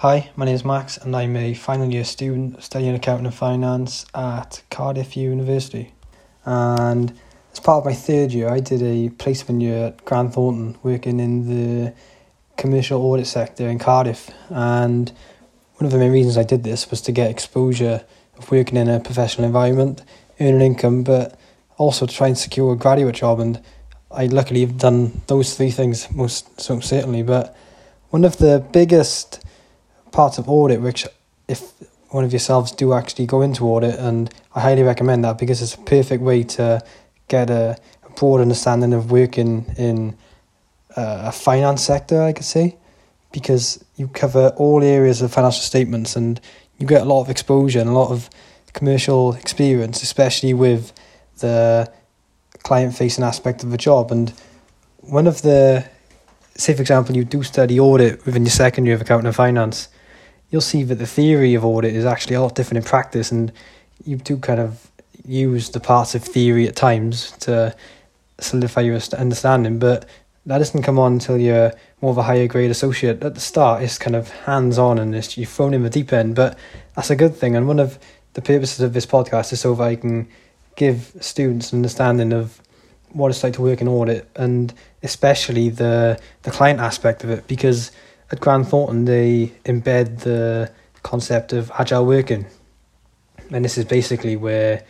Hi, my name is Max, and I'm a final year student studying accounting and finance at Cardiff University. And as part of my third year, I did a placement year at Grant Thornton, working in the commercial audit sector in Cardiff. And one of the main reasons I did this was to get exposure of working in a professional environment, earn an income, but also to try and secure a graduate job. And I luckily have done those three things most so certainly. But one of the biggest parts of audit, which if one of yourselves do actually go into audit, and I highly recommend that because it's a perfect way to get a, a broad understanding of working in uh, a finance sector, I could say, because you cover all areas of financial statements and you get a lot of exposure and a lot of commercial experience, especially with the client facing aspect of the job. And one of the, say, for example, you do study audit within your second year of accounting and finance, you'll see that the theory of audit is actually a lot different in practice. And you do kind of use the parts of theory at times to solidify your understanding, but that doesn't come on until you're more of a higher grade associate. At the start, it's kind of hands on and it's, you're thrown in the deep end, but that's a good thing. And one of the purposes of this podcast is so that I can give students an understanding of what it's like to work in audit and especially the the client aspect of it because at Grant Thornton they embed the concept of agile working and this is basically where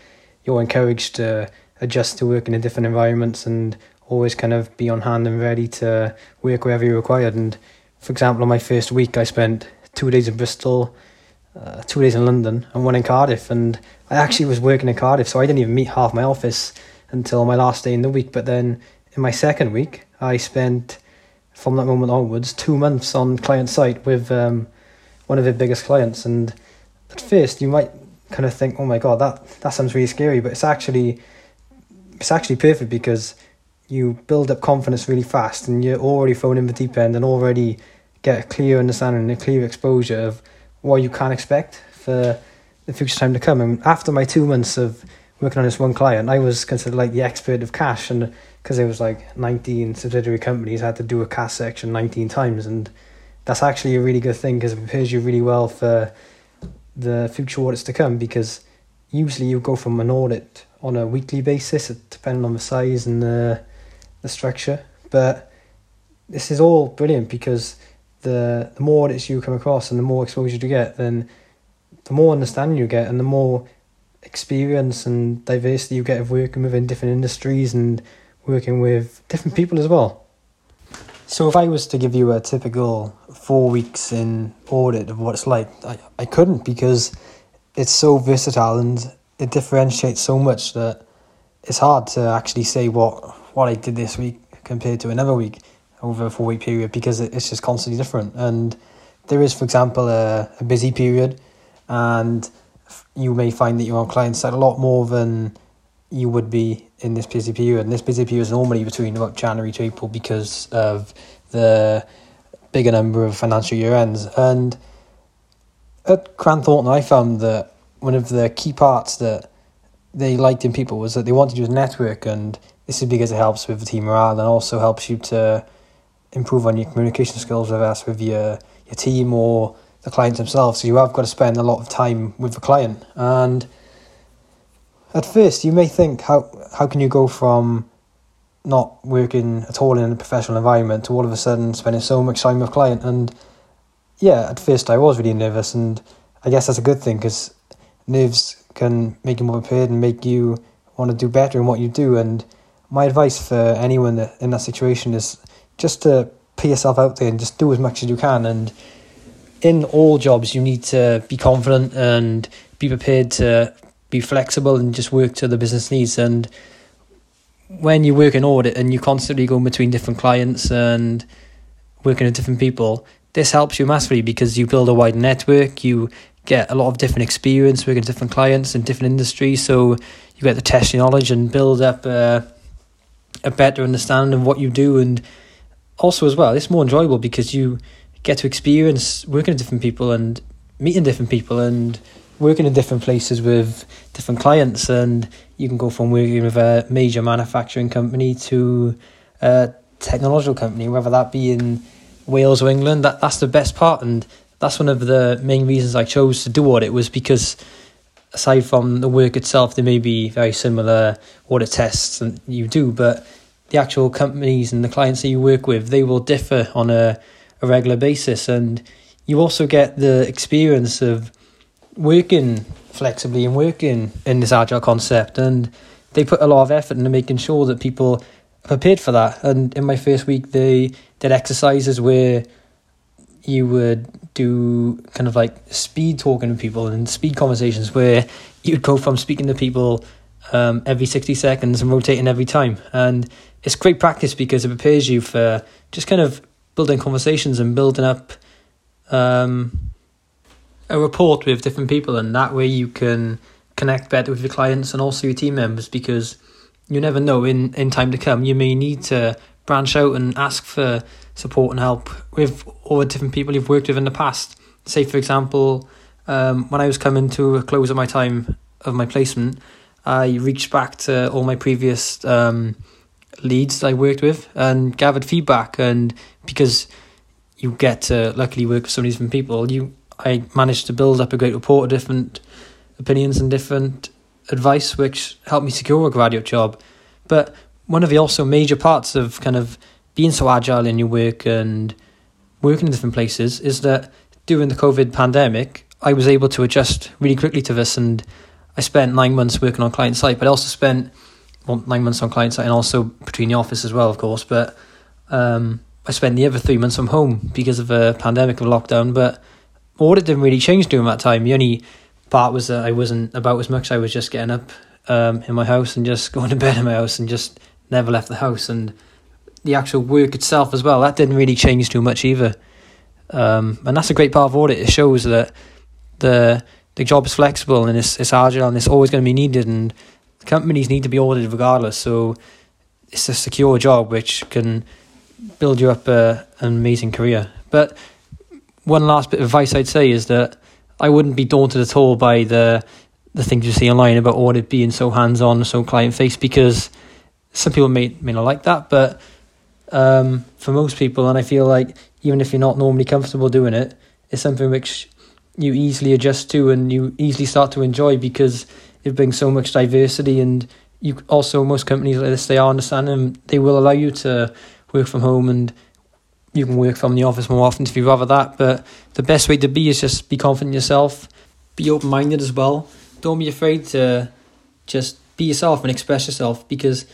you're encouraged to adjust to working in different environments and always kind of be on hand and ready to work wherever you're required. And for example, on my first week, I spent two days in Bristol, uh, two days in London, and one in Cardiff. And I actually was working in Cardiff, so I didn't even meet half my office until my last day in the week. But then in my second week, I spent from that moment onwards two months on client site with um, one of the biggest clients. And at first, you might kind of think, "Oh my god, that that sounds really scary," but it's actually it's actually perfect because you build up confidence really fast and you're already thrown in the deep end and already get a clear understanding and a clear exposure of what you can expect for the future time to come. And after my two months of working on this one client, I was considered like the expert of cash and because it was like 19 subsidiary companies, had to do a cash section 19 times and that's actually a really good thing because it prepares you really well for the future audits to come because usually you go from an audit on a weekly basis depending on the size and the the structure. But this is all brilliant because the the more audits you come across and the more exposure you get, then the more understanding you get and the more experience and diversity you get of working within different industries and working with different people as well. So if I was to give you a typical four weeks in audit of what it's like, I, I couldn't because it's so versatile and it differentiates so much that it's hard to actually say what what I did this week compared to another week over a four week period because it's just constantly different. And there is, for example, a, a busy period, and you may find that you're on client side a lot more than you would be in this busy period. And this busy period is normally between about January to April because of the bigger number of financial year ends. And at Grant Thornton, I found that one of the key parts that they liked in people was that they wanted to use network and this is because it helps with the team morale and also helps you to improve on your communication skills, whether that's with your, your team or the clients themselves. So you have got to spend a lot of time with the client. And at first, you may think, how, how can you go from not working at all in a professional environment to all of a sudden spending so much time with client? And yeah, at first I was really nervous, and I guess that's a good thing because nerves can make you more prepared and make you want to do better in what you do. And my advice for anyone in that situation is just to put yourself out there and just do as much as you can. And in all jobs, you need to be confident and be prepared to be flexible and just work to the business needs. And when you work in audit and you constantly go between different clients and working with different people, this helps you massively because you build a wide network, you get a lot of different experience working with different clients in different industries. So you get to test your knowledge and build up. Uh, a better understanding of what you do and also as well it's more enjoyable because you get to experience working with different people and meeting different people and working in different places with different clients and you can go from working with a major manufacturing company to a technological company whether that be in Wales or England that that's the best part and that's one of the main reasons I chose to do audit was because aside from the work itself, there may be very similar audit tests that you do, but the actual companies and the clients that you work with, they will differ on a, a regular basis. And you also get the experience of working flexibly and working in this agile concept. And they put a lot of effort into making sure that people are prepared for that. And in my first week, they did exercises where you would do kind of like speed talking to people and speed conversations where you'd go from speaking to people um, every 60 seconds and rotating every time. And it's great practice because it prepares you for just kind of building conversations and building up um, a rapport with different people. And that way you can connect better with your clients and also your team members because you never know in, in time to come. You may need to branch out and ask for support and help with all the different people you've worked with in the past. Say, for example, um, when I was coming to a close of my time of my placement, I reached back to all my previous um, leads I worked with and gathered feedback. And because you get to luckily work with so many different people, you I managed to build up a great rapport of different opinions and different advice, which helped me secure a graduate job. But one of the also major parts of kind of being so agile in your work and working in different places is that during the COVID pandemic, I was able to adjust really quickly to this and I spent nine months working on client site, but I also spent well, nine months on client site and also between the office as well, of course. But um, I spent the other three months from home because of a pandemic of lockdown. But audit didn't really change during that time. The only part was that I wasn't about as much. I was just getting up um, in my house and just going to bed in my house and just never left the house. And the actual work itself as well, that didn't really change too much either. Um, and that's a great part of audit. It shows that the the job is flexible and it's, it's agile and it's always going to be needed and companies need to be audited regardless. So it's a secure job which can build you up a, an amazing career. But one last bit of advice I'd say is that I wouldn't be daunted at all by the the things you see online about audit being so hands on, so client face, because some people may may not like that, but um, for most people, and I feel like even if you're not normally comfortable doing it, it's something which you easily adjust to and you easily start to enjoy because it brings so much diversity and you also most companies like this they are understanding they will allow you to work from home and you can work from the office more often if you rather that but the best way to be is just be confident in yourself be open minded as well don't be afraid to just be yourself and express yourself because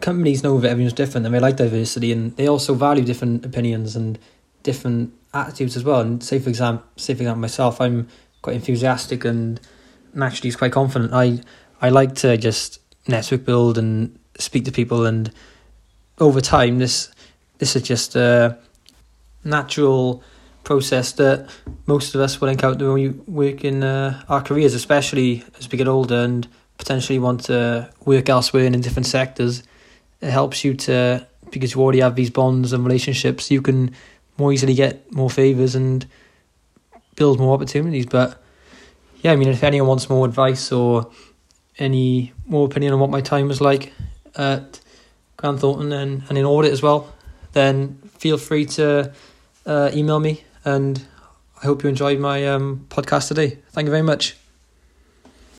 companies know that everyone's different and they like diversity and they also value different opinions and different attitudes as well. And say for example, say for example myself, I'm quite enthusiastic and naturally is quite confident. I I like to just network build and speak to people, and over time, this this is just a natural process that most of us will encounter when we work in uh, our careers, especially as we get older and potentially want to work elsewhere and in different sectors. It helps you to because you already have these bonds and relationships. You can more easily get more favors and build more opportunities. But yeah, I mean, if anyone wants more advice or any more opinion on what my time was like at Grant Thornton and, and in audit as well, then feel free to uh, email me. And I hope you enjoyed my um, podcast today. Thank you very much.